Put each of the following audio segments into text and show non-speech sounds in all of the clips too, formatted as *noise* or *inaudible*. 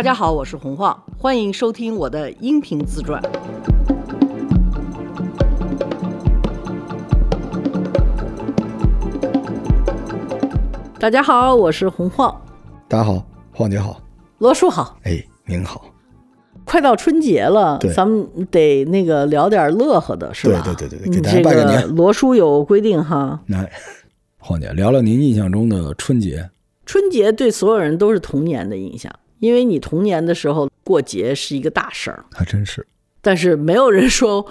大家好，我是洪晃，欢迎收听我的音频自传。大家好，我是洪晃，大家好，晃姐好，罗叔好。哎，您好，快到春节了，咱们得那个聊点乐呵的，是吧？对对对对对给大家拜个年罗叔有规定哈，来，晃姐聊聊您印象中的春节。春节对所有人都是童年的印象，因为你童年的时候过节是一个大事儿，还真是，但是没有人说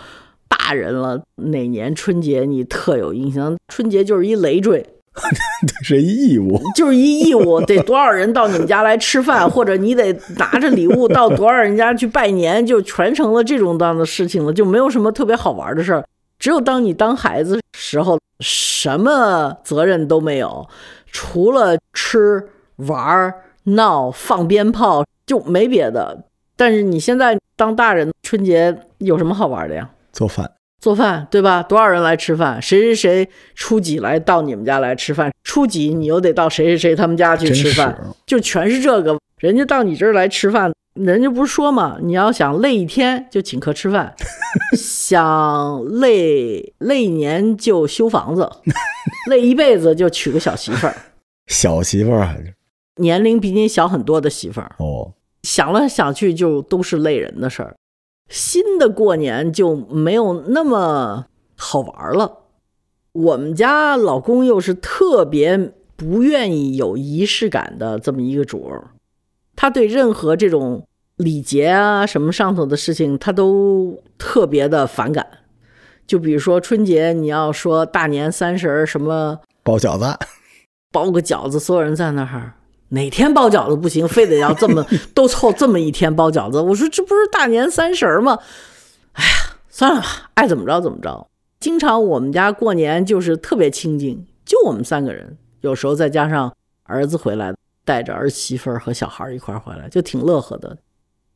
大人了哪年春节你特有印象。春节就是一累赘，*laughs* 这是一义务。就是一义务，*laughs* 得多少人到你们家来吃饭，*laughs* 或者你得拿着礼物到多少人家去拜年，就全成了这种样的事情了，就没有什么特别好玩的事儿。只有当你当孩子时候，什么责任都没有，除了吃、玩儿、闹、放鞭炮，就没别的。但是你现在当大人，春节有什么好玩的呀？做饭，做饭对吧？多少人来吃饭？谁谁谁初几来到你们家来吃饭？初几你又得到谁谁谁他们家去吃饭，就全是这个。人家到你这儿来吃饭，人家不是说嘛，你要想累一天就请客吃饭，*laughs* 想累累一年就修房子，*laughs* 累一辈子就娶个小媳妇儿，小媳妇儿年龄比你小很多的媳妇儿。哦，想来想去就都是累人的事儿。新的过年就没有那么好玩了。我们家老公又是特别不愿意有仪式感的这么一个主儿，他对任何这种礼节啊什么上头的事情，他都特别的反感。就比如说春节，你要说大年三十儿什么包饺子，包个饺子，所有人在那儿，哪天包饺子不行，非得要这么 *laughs* 都凑这么一天包饺子。我说这不是大年三十儿吗？哎呀，算了吧，爱怎么着怎么着。经常我们家过年就是特别清静，就我们三个人，有时候再加上儿子回来，带着儿媳妇儿和小孩儿一块儿回来，就挺乐呵的。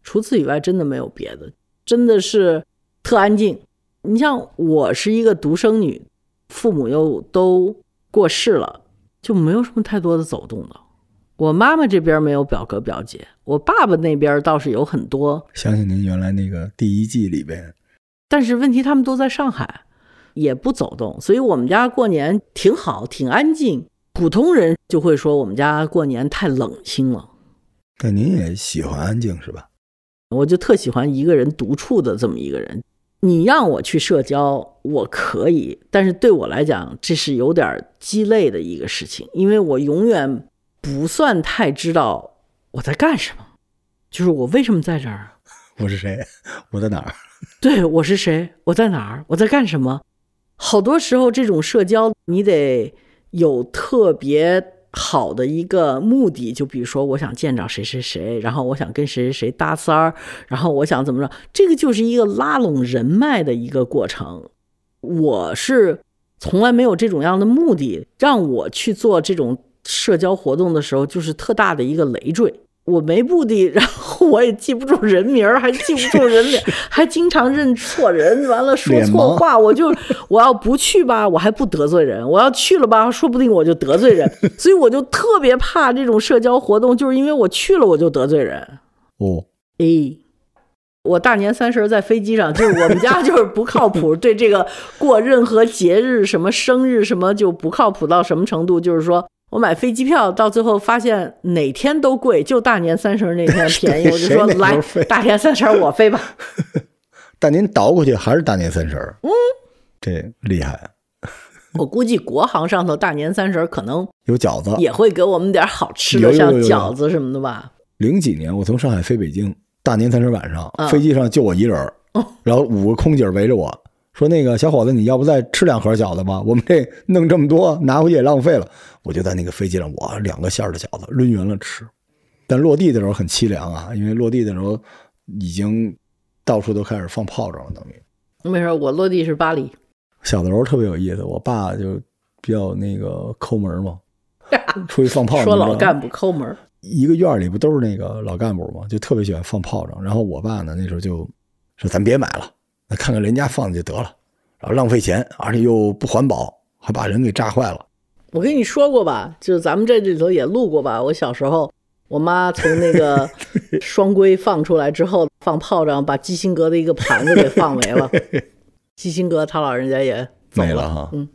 除此以外，真的没有别的，真的是特安静。你像我是一个独生女，父母又都过世了，就没有什么太多的走动的。我妈妈这边没有表哥表姐，我爸爸那边倒是有很多，想起您原来那个第一季里边，但是问题他们都在上海，也不走动，所以我们家过年挺好，挺安静。普通人就会说我们家过年太冷清了，但您也喜欢安静是吧？我就特喜欢一个人独处的这么一个人。你让我去社交，我可以，但是对我来讲，这是有点鸡肋的一个事情，因为我永远不算太知道我在干什么，就是我为什么在这儿。我是谁？我在哪儿？对我是谁？我在哪儿？我在干什么？好多时候，这种社交你得有特别好的一个目的，就比如说，我想见着谁谁谁，然后我想跟谁谁谁搭三儿，然后我想怎么着，这个就是一个拉拢人脉的一个过程。我是从来没有这种样的目的，让我去做这种社交活动的时候，就是特大的一个累赘。我没目的，然后我也记不住人名儿，还记不住人脸，*laughs* 还经常认错人，完了说错话，我就我要不去吧，我还不得罪人；我要去了吧，说不定我就得罪人。*laughs* 所以我就特别怕这种社交活动，就是因为我去了我就得罪人。哦，诶，我大年三十在飞机上，就是我们家就是不靠谱，*laughs* 对这个过任何节日、什么生日什么就不靠谱到什么程度，就是说我买飞机票到最后发现哪天都贵，就大年三十那天便宜，*laughs* 我就说来大年三十我飞吧。*laughs* 但您倒过去还是大年三十儿，嗯，这厉害，我估计国航上头大年三十可能有饺子。也会给我们点好吃的，像饺子什么的吧。零几年我从上海飞北京，大年三十晚上，嗯飞机上就我一人儿，然后五个空姐围着我 *laughs* 说：“那个小伙子，你要不再吃两盒饺子吧？我们这弄这么多，拿回去也浪费了。”我就在那个飞机上，我两个馅儿的饺子抡圆了吃。但落地的时候很凄凉啊，因为落地的时候已经到处都开始放炮仗了，等于。没事，我落地是巴黎。小的时候特别有意思，我爸就比较那个抠门嘛，*laughs* 出去放炮仗。说老干部抠门，一个院里不都是那个老干部嘛，就特别喜欢放炮仗。然后我爸呢，那时候就说：“咱别买了，那看看人家放的就得了，然后浪费钱，而且又不环保，还把人给炸坏了。我跟你说过吧，就是咱们这里头也录过吧。我小时候我妈从那个 *laughs* 双规放出来之后，放炮仗把基辛格的一个盘子给放没了。*laughs* 基辛格他老人家也走没了哈，嗯，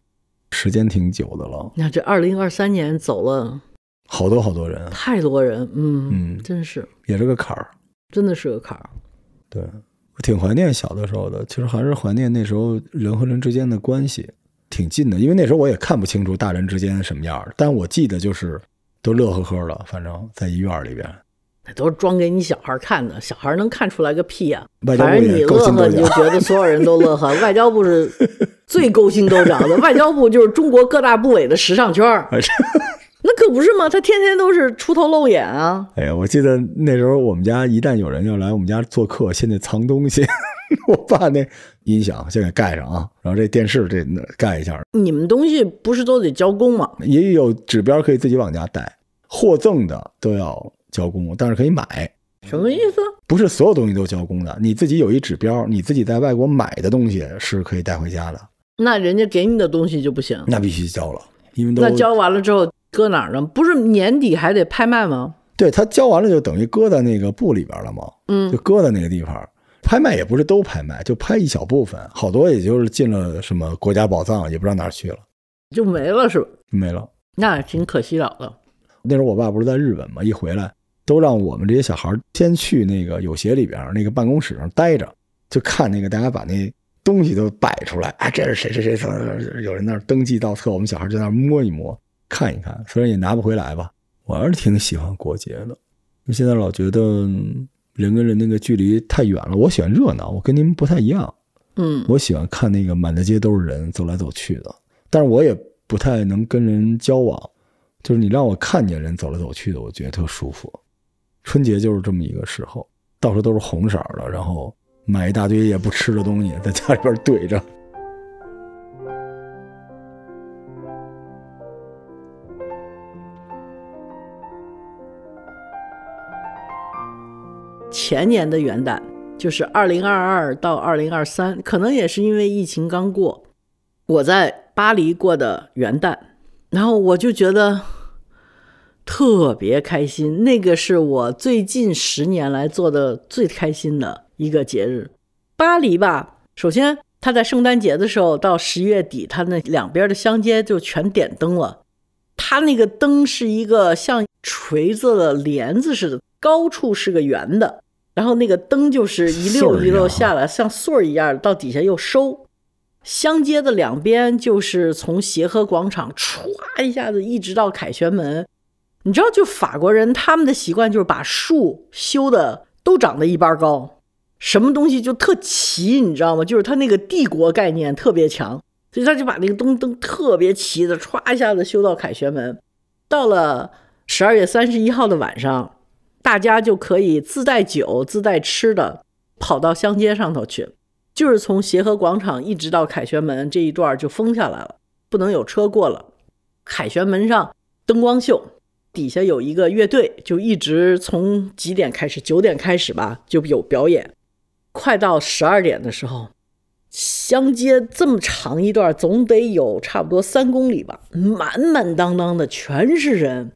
时间挺久的了，你看这二零二三年走了好多好多人，太多人，嗯嗯真是也是个坎儿。真的是个坎儿。对，我挺怀念小的时候的，其实还是怀念那时候人和人之间的关系挺近的，因为那时候我也看不清楚大人之间什么样儿，但我记得就是都乐呵呵的，反正在医院里边，那都是装给你小孩看的，小孩能看出来个屁呀、反正你乐呵，你就。觉得所有人都乐呵。外交部是最勾心斗角的，*laughs* 外交部就是中国各大部委的时尚圈儿那可不是吗？他天天都是出头露眼啊。哎呀，我记得那时候我们家一旦有人要来我们家做客，先得藏东西。*laughs* 我爸那音响先给盖上啊，然后这电视这那盖一下，你们东西不是都得交工吗？也有指标可以自己往家带，获赠的都要交工，但是可以买。什么意思？不是所有东西都交工的，你自己有一指标，你自己在外国买的东西是可以带回家的，那人家给你的东西就不行。那必须交了，因为都那交完了之后搁哪儿呢？不是年底还得拍卖吗？对他交完了就等于搁在那个布里边了吗，嗯就搁在那个地方。拍卖也不是都拍卖，就拍一小部分，好多也就是进了什么国家宝藏，也不知道哪儿去了，就没了是吧？没了。那挺可惜了的。那时候我爸不是在日本嘛，一回来都让我们这些小孩先去那个有协里边那个办公室上待着，就看那个大家把那东西都摆出来，啊，这是谁谁谁有人那儿登记到册，我们小孩就在那儿摸一摸，看一看，虽然也拿不回来吧，我还是挺喜欢过节的。现在老觉得嗯人跟人那个距离太远了，我喜欢热闹，我跟您们不太一样，嗯，我喜欢看那个满大街都是人走来走去的，但是我也不太能跟人交往，就是你让我看见人走来走去的，我觉得特舒服。春节就是这么一个时候，到处都是红色的，然后买一大堆也不吃的东西，在家里边怼着。前年的元旦，就是二零二二到二零二三，可能也是因为疫情刚过，我在巴黎过的元旦，然后我就觉得特别开心，那个是我最近十年来做的最开心的一个节日。巴黎吧，首先它在圣诞节的时候到十月底，它那两边的乡街就全点灯了。它那个灯是一个像锤子的帘子似的，高处是个圆的，然后那个灯就是一溜一溜下来，像穗儿一样到底下又收。香街的两边就是从协和广场歘一下子一直到凯旋门。你知道，就法国人他们的习惯就是把树修的都长得一般高，什么东西就特齐，你知道吗？就是他那个帝国概念特别强，所以他就把那个东灯特别齐的歘一下子修到凯旋门。到了十二月三十一号的晚上，大家就可以自带酒、自带吃的跑到香街上头去，就是从协和广场一直到凯旋门这一段就封下来了，不能有车过了。凯旋门上灯光秀，底下有一个乐队，就一直从几点开始，九点开始吧，就有表演。快到十二点的时候，香街这么长一段，总得有差不多三公里吧，满满当当的全是人，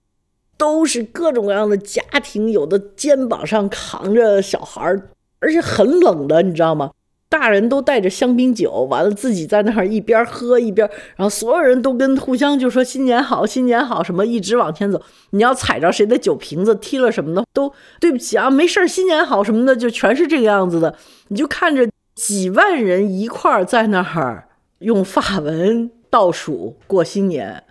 都是各种各样的家庭，有的肩膀上扛着小孩儿，而且很冷的，你知道吗？大人都带着香槟酒，完了自己在那儿一边喝一边，然后所有人都跟互相就说新年好，新年好，什么一直往前走。你要踩着谁的酒瓶子踢了什么的，都对不起啊，没事儿，新年好什么的，就全是这个样子的。你就看着几万人一块儿在那儿用法文倒数过新年，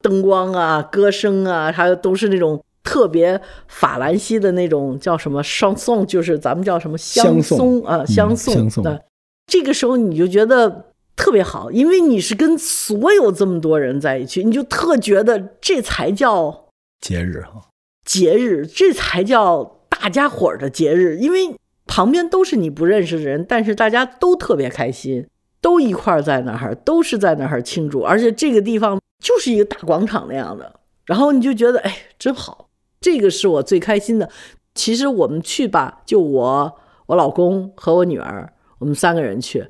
灯光啊、歌声啊，还有都是那种特别法兰西的那种叫什么双颂，就是咱们叫什么香颂颂啊，香颂。香颂对，这个时候你就觉得特别好，因为你是跟所有这么多人在一起，你就特觉得这才叫节日哈，节日，这才叫大家伙儿的节日，因为旁边都是你不认识的人，但是大家都特别开心，都一块儿在那儿，都是在那儿庆祝，而且这个地方就是一个大广场那样的，然后你就觉得哎，真好，这个是我最开心的。其实我们去吧，就我、我老公和我女儿，我们三个人去，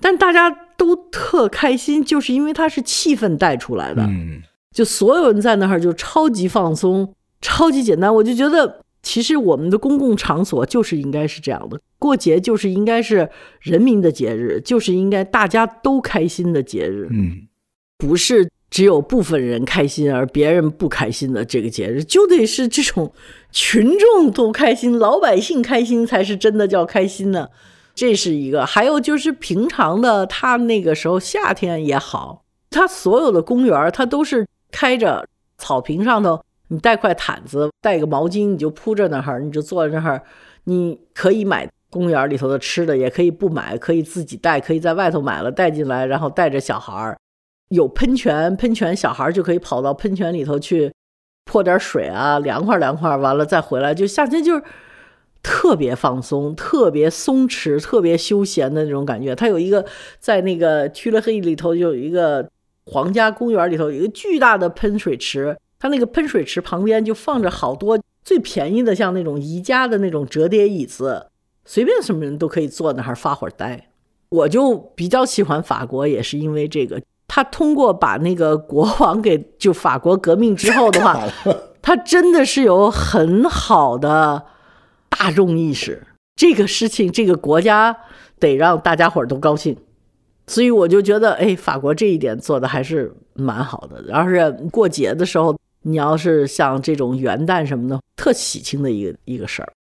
但大家都特开心，就是因为它是气氛带出来的。嗯，就所有人在那儿就超级放松，超级简单。我就觉得，其实我们的公共场所就是应该是这样的，过节就是应该是人民的节日，就是应该大家都开心的节日，嗯，不是只有部分人开心而别人不开心的这个节日，就得是这种群众都开心，老百姓开心才是真的叫开心呢。这是一个，还有就是平常的，他那个时候夏天也好，他所有的公园他都是开着，草坪上头，你带块毯子，带个毛巾，你就铺着那儿，你就坐在那儿，你可以买公园里头的吃的，也可以不买，可以自己带，可以在外头买了带进来，然后带着小孩儿，有喷泉，喷泉小孩就可以跑到喷泉里头去泼点水啊，凉快凉快，完了再回来，就夏天就是。特别放松，特别松弛，特别休闲的那种感觉。它有一个在那个屈勒黑里头就有一个皇家公园里头有一个巨大的喷水池，它那个喷水池旁边就放着好多最便宜的，像那种宜家的那种折叠椅子，随便什么人都可以坐那儿发会儿呆。我就比较喜欢法国，也是因为这个，他通过把那个国王给就法国革命之后的话，*laughs* 他真的是有很好的。大众意识这个事情，这个国家得让大家伙儿都高兴，所以我就觉得，哎，法国这一点做的还是蛮好的。要是过节的时候，你要是像这种元旦什么的，特喜庆的一个一个事儿。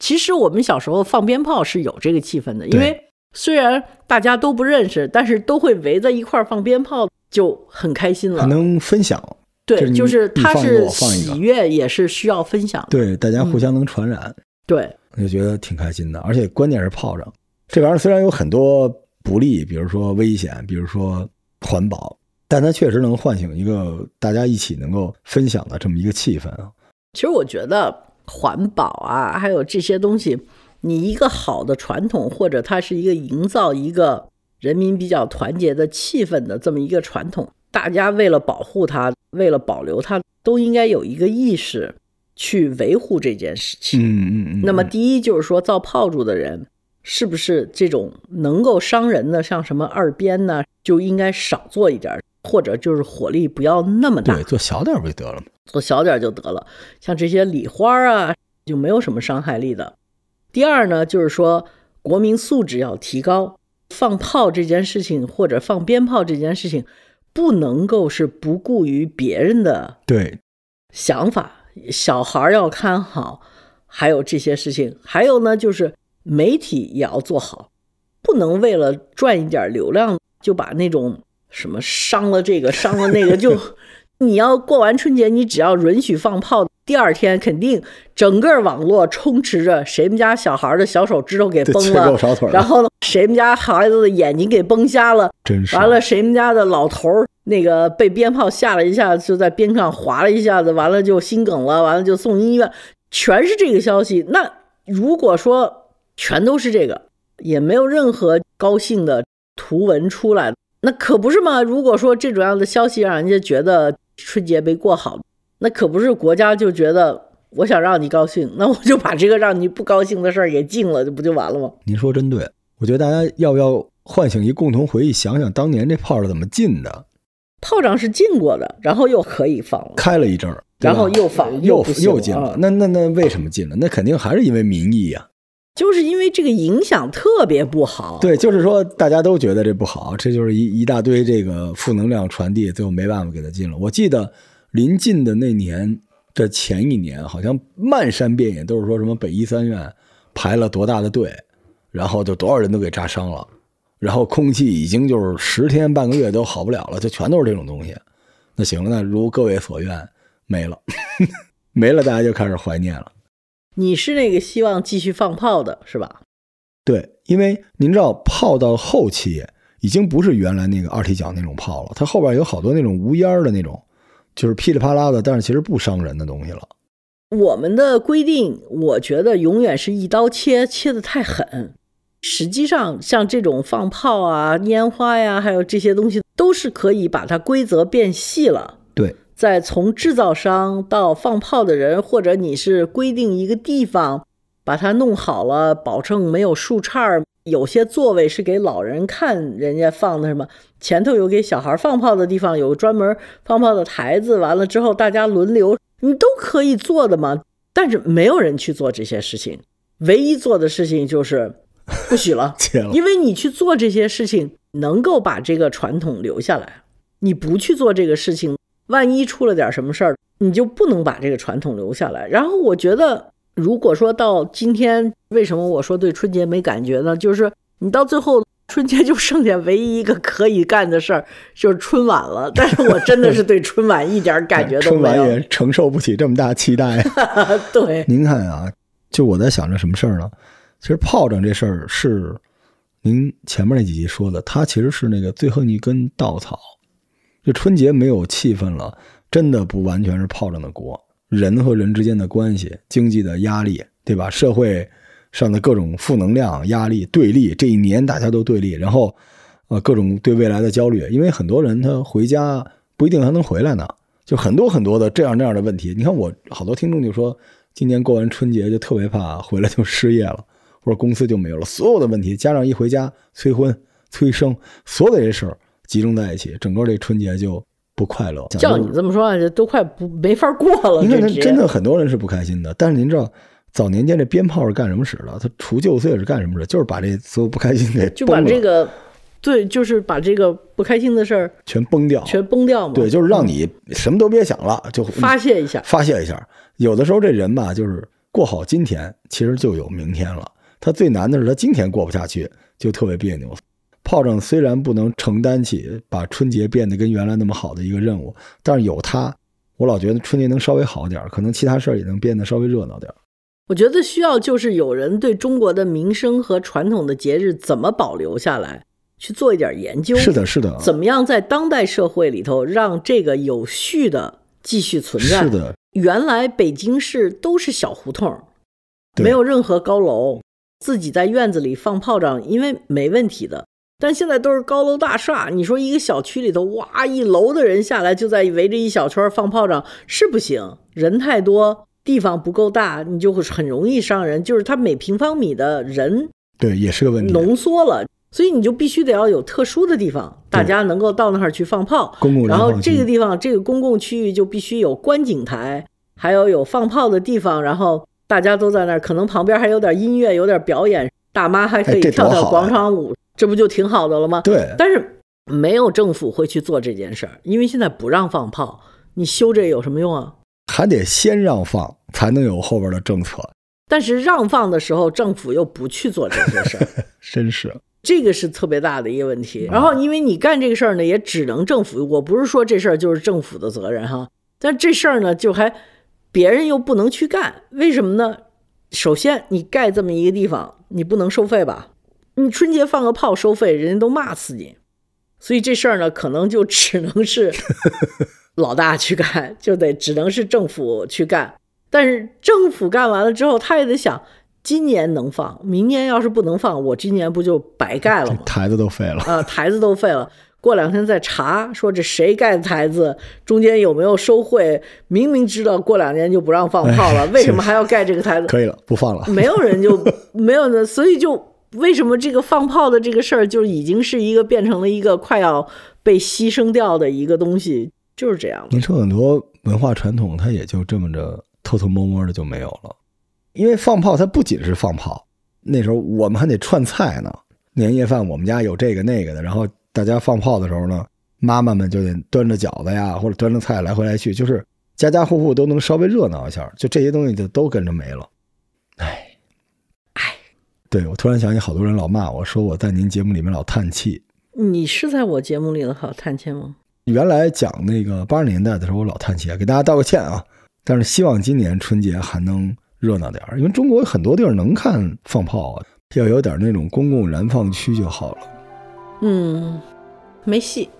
其实我们小时候放鞭炮是有这个气氛的，因为虽然大家都不认识，但是都会围在一块儿放鞭炮，就很开心了，还能分享。对，就是它是喜悦，也是需要分享。对，大家互相能传染。对，我就觉得挺开心的，而且关键是炮仗这玩意儿虽然有很多不利，比如说危险，比如说环保，但它确实能唤醒一个大家一起能够分享的这么一个气氛啊。其实我觉得环保啊，还有这些东西，你一个好的传统，或者它是一个营造一个人民比较团结的气氛的这么一个传统，大家为了保护它，为了保留它，都应该有一个意识。去维护这件事情。嗯嗯嗯。那么，第一就是说，造炮竹的人是不是这种能够伤人的，像什么二鞭呢，就应该少做一点，或者就是火力不要那么大，对，做小点不就得了吗？做小点就得了。像这些礼花啊，就没有什么伤害力的。第二呢，就是说国民素质要提高，放炮这件事情或者放鞭炮这件事情，不能够是不顾于别人的对想法。小孩要看好，还有这些事情，还有呢，就是媒体也要做好，不能为了赚一点流量就把那种什么伤了这个伤了那个就。*laughs* 你要过完春节，你只要允许放炮，第二天肯定整个网络充斥着谁们家小孩的小手指头给崩了，然后谁们家孩子的眼睛给崩瞎了，真是完了谁们家的老头儿那个被鞭炮吓了一下，就在边上滑了一下子，完了就心梗了，完了就送医院，全是这个消息。那如果说全都是这个，也没有任何高兴的图文出来，那可不是吗？如果说这种样的消息让人家觉得。春节没过好，那可不是国家就觉得我想让你高兴，那我就把这个让你不高兴的事儿给禁了，这不就完了吗？您说真对，我觉得大家要不要唤醒一共同回忆，想想当年这炮是怎么禁的？炮仗是禁过的，然后又可以放了，开了一阵儿，然后又放，又又禁了。那那那为什么禁了？那肯定还是因为民意呀。就是因为这个影响特别不好。对，就是说大家都觉得这不好，这就是一一大堆这个负能量传递，最后没办法给他禁了。我记得临近的那年的前一年，好像漫山遍野都是说什么北医三院排了多大的队，然后就多少人都给扎伤了，然后空气已经就是十天半个月都好不了了，就全都是这种东西。那行了，那如各位所愿，没了，*laughs* 没了，大家就开始怀念了。你是那个希望继续放炮的是吧？对，因为您知道，炮到后期已经不是原来那个二踢脚那种炮了，它后边有好多那种无烟的那种，就是噼里啪啦的，但是其实不伤人的东西了。我们的规定，我觉得永远是一刀切，切的太狠。实际上，像这种放炮啊、烟花呀，还有这些东西，都是可以把它规则变细了。对。在从制造商到放炮的人，或者你是规定一个地方，把它弄好了，保证没有树杈有些座位是给老人看，人家放的什么，前头有给小孩放炮的地方，有专门放炮的台子。完了之后，大家轮流你都可以做的嘛。但是没有人去做这些事情，唯一做的事情就是 *laughs* 不许了戒了因为你去做这些事情，能够把这个传统留下来。你不去做这个事情，万一出了点什么事儿，你就不能把这个传统留下来。然后我觉得，如果说到今天，为什么我说对春节没感觉呢？就是你到最后春节就剩下唯一一个可以干的事儿，就是春晚了。但是我真的是对春晚一点感觉都没有春晚。也 *laughs* 承受不起这么大期待。*laughs* 对，您看啊，就我在想着什么事儿呢？其实炮仗这事儿是您前面那几集说的，它其实是那个最后一根稻草。就春节没有气氛了，真的不完全是炮仗的锅，人和人之间的关系、经济的压力，对吧？社会上的各种负能量、压力、对立，这一年大家都对立，然后呃各种对未来的焦虑，因为很多人他回家不一定还能回来呢，就很多很多的这样那样的问题。你看我好多听众就说，今年过完春节就特别怕回来就失业了，或者公司就没有了，所有的问题加上一回家催婚、催生，所有的这事儿集中在一起，整个这春节就不快乐。叫你这么说，这都快不没法过了。您看，这节那真的很多人是不开心的。但是您知道，早年间这鞭炮是干什么使的？它除旧岁是干什么使？就是把这所有不开心给就把这个，对，就是把这个不开心的事儿全崩掉。全崩掉嘛。对，就是让你什么都别想了，就发泄一下。发泄一下。有的时候这人吧，就是过好今天，其实就有明天了。他最难的是他今天过不下去，就特别别扭。炮仗虽然不能承担起把春节变得跟原来那么好的一个任务，但是有它，我老觉得春节能稍微好点儿，可能其他事儿也能变得稍微热闹点儿。我觉得需要就是有人对中国的民生和传统的节日怎么保留下来去做一点研究。是的，是的，怎么样在当代社会里头让这个有序的继续存在？是的，原来北京市都是小胡同，没有任何高楼，自己在院子里放炮仗，因为没问题的。但现在都是高楼大厦，你说一个小区里头，哇，一楼的人下来就在围着一小圈放炮仗，是不行，人太多，地方不够大，你就会很容易伤人。就是它每平方米的人对，也是个问题。浓缩了，所以你就必须得要有特殊的地方，大家能够到那儿去放炮。公共然后这个地方，这个公共区域就必须有观景台，还有有放炮的地方，然后大家都在那儿，可能旁边还有点音乐，有点表演，大妈还可以跳跳广场舞，这不就挺好的了吗？对，但是没有政府会去做这件事儿，因为现在不让放炮，你修这有什么用啊？还得先让放，才能有后边的政策。但是让放的时候，政府又不去做这些事儿。*laughs* 真是，这个是特别大的一个问题。然后，因为你干这个事儿呢，也只能政府。我不是说这事儿就是政府的责任哈，但这事儿呢，就还别人又不能去干，为什么呢？首先，你盖这么一个地方，你不能收费吧？你春节放个炮收费，人家都骂死你。所以这事儿呢，可能就只能是老大去干，就得只能是政府去干。但是政府干完了之后，他也得想，今年能放，明年要是不能放，我今年不就白盖了吗？台子都废了。啊，台子都废了。过两天再查，说这谁盖的台子，中间有没有收贿？明明知道过两年就不让放炮了，为什么还要盖这个台子？可以了，不放了。*laughs* 没有人就没有的，所以就为什么这个放炮的这个事儿，就已经是一个变成了一个快要被牺牲掉的一个东西，就是这样的。您说很多文化传统，它也就这么着偷偷摸摸的就没有了。因为放炮，它不仅是放炮，那时候我们还得串菜呢。年夜饭我们家有这个那个的，然后大家放炮的时候呢，妈妈们就得端着饺子呀，或者端着菜来回来去，就是家家户户都能稍微热闹一下，就这些东西就都跟着没了。对我突然想起好多人老骂我说我在您节目里面老叹气。你是在我节目里的好叹气吗？原来讲那个八十年代的时候，我老叹气，给大家道个歉啊。但是希望今年春节还能热闹点儿，因为中国有很多地儿能看放炮啊，要有点那种公共燃放区就好了。嗯，没戏。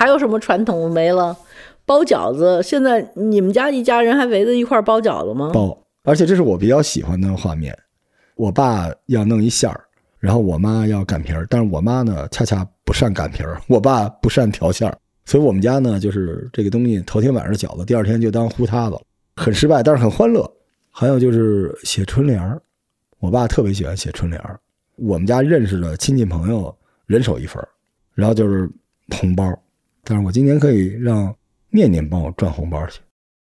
还有什么传统没了？包饺子，现在你们家一家人还围着一块包饺子吗？包，而且这是我比较喜欢的画面。我爸要弄一馅儿，然后我妈要擀皮儿，但是我妈呢恰恰不善擀皮儿，*laughs* 我爸不善调馅儿，所以我们家呢就是这个东西头天晚上饺子，第二天就当糊塌子，很失败，但是很欢乐。还有就是写春联儿，我爸特别喜欢写春联儿，我们家认识的亲戚朋友人手一份儿，然后就是红包。但是我今年可以让念念帮我赚红包去，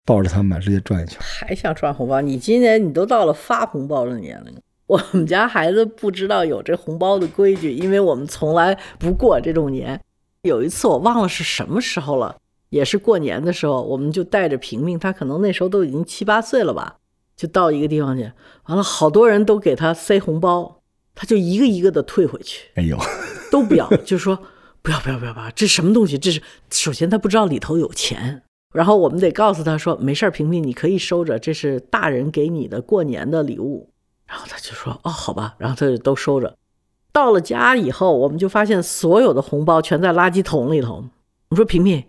抱着他们满世界转一圈。还想赚红包？你今年你都到了发红包的年龄。我们家孩子不知道有这红包的规矩，因为我们从来不过这种年。有一次我忘了是什么时候了，也是过年的时候，我们就带着平平，他可能那时候都已经七八岁了吧，就到一个地方去，完了好多人都给他塞红包，他就一个一个的退回去。哎呦，*laughs* 都不要，就说不要不要不要不要，这什么东西？这是首先他不知道里头有钱，然后我们得告诉他说没事儿，平平你可以收着，这是大人给你的过年的礼物。然后他就说哦好吧，然后他就都收着。到了家以后，我们就发现所有的红包全在垃圾桶里头。我说平平，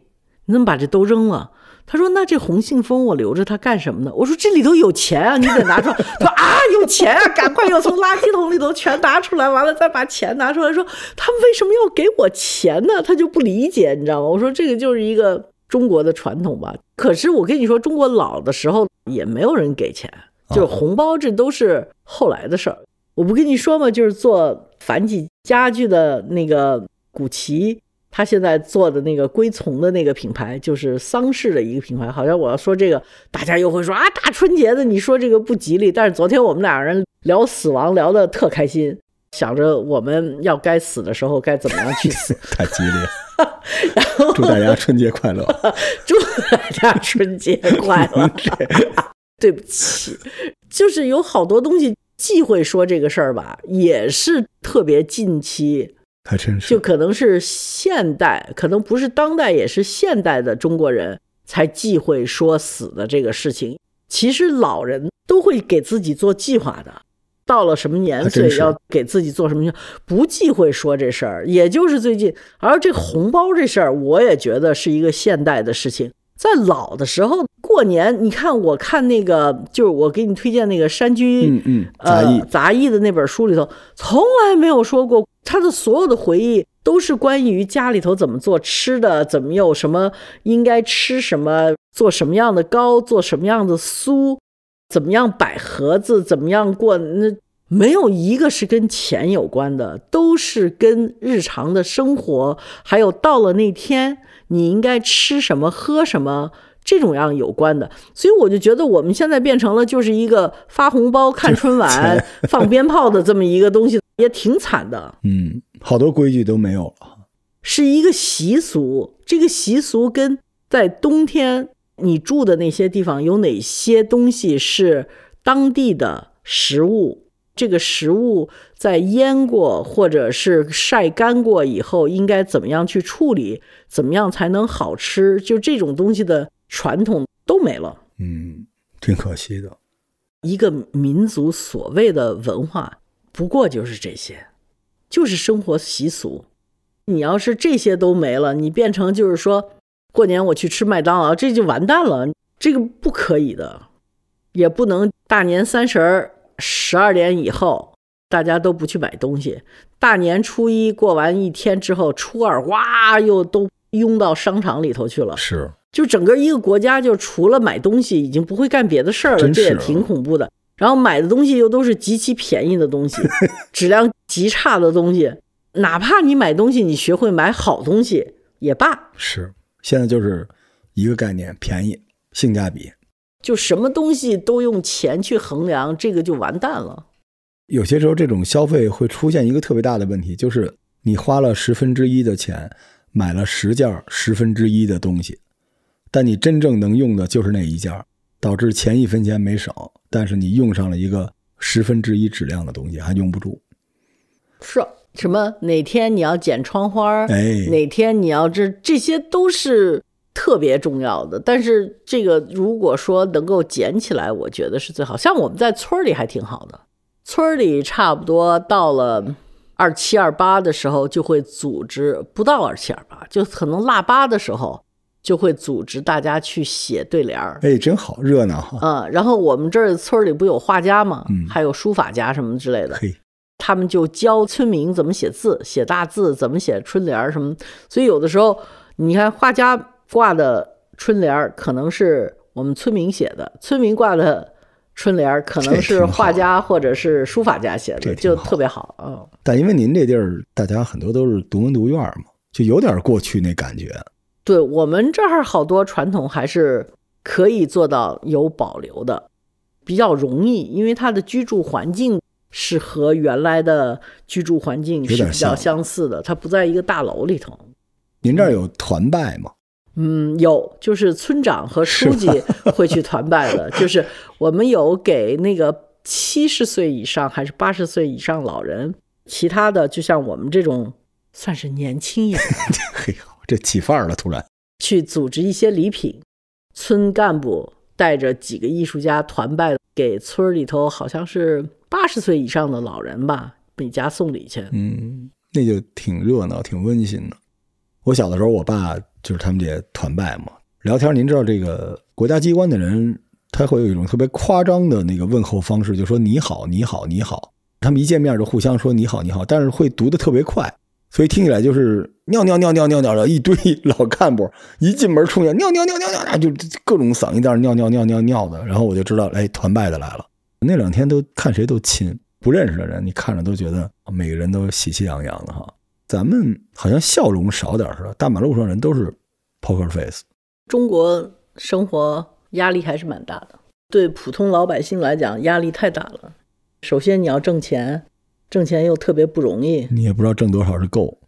你怎么把这都扔了？他说那这红信封我留着它干什么呢？我说这里头有钱啊，你得拿出来。*laughs* 他说啊有钱啊，赶快要从垃圾桶里头全拿出来，完了再把钱拿出来。说他们为什么要给我钱呢？他就不理解，你知道吗？我说这个就是一个中国的传统吧。可是我跟你说，中国老的时候也没有人给钱，就是红包，这都是后来的事儿。我不跟你说吗？就是做繁体家具的那个古奇，他现在做的那个龟从的那个品牌，就是桑氏的一个品牌。好像我要说这个，大家又会说啊，大春节的你说这个不吉利。但是昨天我们俩人聊死亡，聊得特开心，想着我们要该死的时候该怎么样去死，太吉利了。然后祝大家春节快乐，*laughs* 祝大家春节快乐。对不起，就是有好多东西。忌讳说这个事儿吧，也是特别近期，还真是，就可能是现代，可能不是当代，也是现代的中国人才忌讳说死的这个事情。其实老人都会给自己做计划的，到了什么年岁要给自己做什么，不忌讳说这事儿。也就是最近，而这红包这事儿，我也觉得是一个现代的事情。在老的时候过年，你看，我看那个，就是我给你推荐那个山居，嗯嗯，杂役杂役。的那本书里头，从来没有说过他的所有的回忆都是关于家里头怎么做吃的，怎么有什么应该吃什么，做什么样的糕，做什么样的酥，怎么样摆盒子，怎么样过，那没有一个是跟钱有关的，都是跟日常的生活，还有到了那天。你应该吃什么喝什么这种样有关的，所以我就觉得我们现在变成了就是一个发红包、看春晚、*laughs* 放鞭炮的这么一个东西，也挺惨的。嗯，好多规矩都没有了，是一个习俗。这个习俗跟在冬天你住的那些地方有哪些东西是当地的食物。这个食物在腌过或者是晒干过以后，应该怎么样去处理？怎么样才能好吃？就这种东西的传统都没了。嗯，挺可惜的。一个民族所谓的文化，不过就是这些，就是生活习俗。你要是这些都没了，你变成就是说过年我去吃麦当劳，这就完蛋了。这个不可以的，也不能大年三十儿。十二点以后，大家都不去买东西。大年初一过完一天之后，初二哇，又都拥到商场里头去了。是，就整个一个国家，就除了买东西，已经不会干别的事儿了。这也挺恐怖的。然后买的东西又都是极其便宜的东西，*laughs* 质量极差的东西。哪怕你买东西，你学会买好东西也罢。是，现在就是一个概念，便宜，性价比。就什么东西都用钱去衡量，这个就完蛋了。有些时候，这种消费会出现一个特别大的问题，就是你花了十分之一的钱买了十件十分之一的东西，但你真正能用的就是那一件，导致钱一分钱没省，但是你用上了一个十分之一质量的东西，还用不住。是什么？哪天你要剪窗花？哎，哪天你要这这些都是。特别重要的，但是这个如果说能够捡起来，我觉得是最好。像我们在村里还挺好的，村里差不多到了二七二八的时候，就会组织不到二七二八，就可能腊八的时候就会组织大家去写对联儿。哎，真好，热闹哈。嗯，然后我们这儿村里不有画家吗？嗯，还有书法家什么之类的。嘿，他们就教村民怎么写字，写大字，怎么写春联儿什么。所以有的时候，你看画家。挂的春联儿可能是我们村民写的，村民挂的春联儿，可能是画家或者是书法家写的，就特别好。嗯，但因为您这地儿，大家很多都是独门独院嘛，就有点过去那感觉。对我们这儿好多传统还是可以做到有保留的，比较容易，因为它的居住环境是和原来的居住环境是比较相似的，它不在一个大楼里头。您这儿有团拜吗？嗯，有，就是村长和书记会去团拜的，*laughs* 就是我们有给那个七十岁以上还是八十岁以上老人，其他的就像我们这种算是年轻一点，嘿呦，这起范儿了，突然。去组织一些礼品，村干部带着几个艺术家团拜，给村里头好像是八十岁以上的老人吧，每家送礼去。嗯，那就挺热闹，挺温馨的。我小的时候，我爸就是他们这团拜嘛，聊天。您知道这个国家机关的人，他会有一种特别夸张的那个问候方式，就说你好，你好，你好。他们一见面就互相说你好，你好，但是会读的特别快，所以听起来就是尿尿尿尿尿尿的一堆老干部一进门冲见尿尿尿尿尿尿，就各种嗓音在那尿尿尿尿尿的。然后我就知道，哎，团拜的来了。那两天都看谁都亲，不认识的人你看着都觉得每个人都喜气洋洋的哈。咱们好像笑容少点似的，大马路上人都是 poker face。中国生活压力还是蛮大的，对普通老百姓来讲压力太大了。首先你要挣钱，挣钱又特别不容易，你也不知道挣多少是够。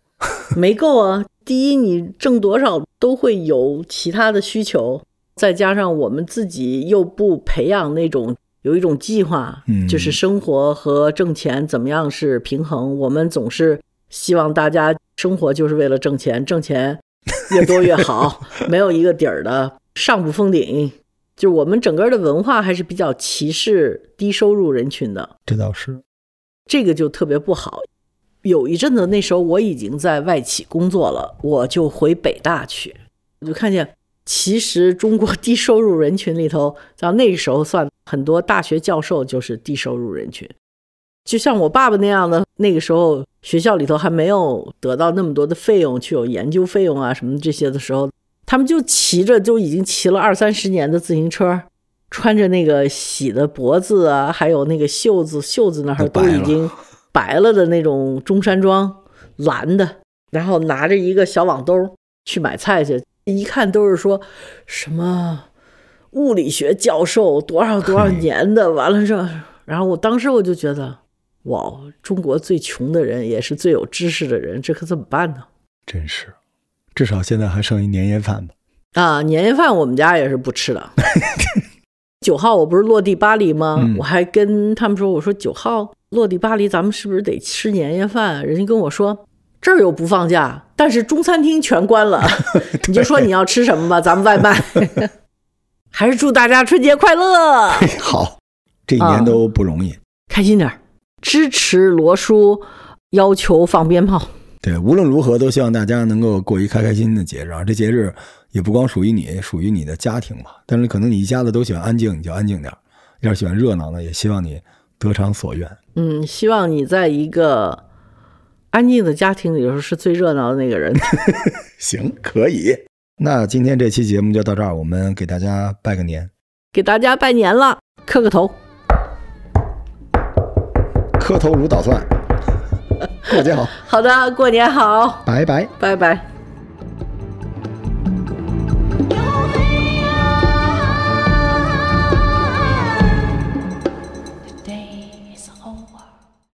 没够啊。第一，你挣多少都会有其他的需求，再加上我们自己又不培养那种有一种计划，嗯就是生活和挣钱怎么样是平衡。我们总是希望大家生活就是为了挣钱，挣钱越多越好，*laughs* 没有一个底儿的，上不封顶。就我们整个的文化还是比较歧视低收入人群的，这倒是，这个就特别不好。有一阵子，那时候我已经在外企工作了，我就回北大去，我就看见，其实中国低收入人群里头，到那时候算很多大学教授就是低收入人群。就像我爸爸那样的，那个时候学校里头还没有得到那么多的费用去有研究费用啊什么这些的时候，他们就骑着就已经骑了二三十年的自行车，穿着那个洗的脖子啊，还有那个袖子袖子那儿都已经白了的那种中山装，蓝的，然后拿着一个小网兜去买菜去，一看都是说什么物理学教授多少多少年的，完了这，然后我当时我就觉得，哇，中国最穷的人也是最有知识的人，这可怎么办呢？真是，至少现在还剩一年夜饭吧。啊，年夜饭我们家也是不吃的。*laughs* 九号我不是落地巴黎吗？嗯我还跟他们说，我说九号落地巴黎，咱们是不是得吃年夜饭？人家跟我说这儿又不放假，但是中餐厅全关了，*laughs* 你就说你要吃什么吧，咱们外卖。*laughs* 还是祝大家春节快乐，好，这一年都不容易。开心点儿，支持罗叔要求放鞭炮。对，无论如何都希望大家能够过一开开心心的节日啊！这节日也不光属于你，属于你的家庭嘛。但是可能你一家子都喜欢安静，你就安静点儿；要是喜欢热闹呢，也希望你得偿所愿。嗯，希望你在一个安静的家庭里头是最热闹的那个人。*laughs* 行，可以。那今天这期节目就到这儿，我们给大家拜个年，给大家拜年了，磕个头。磕头如捣蒜。过节好，*laughs* 好的，过年好，拜拜。拜拜。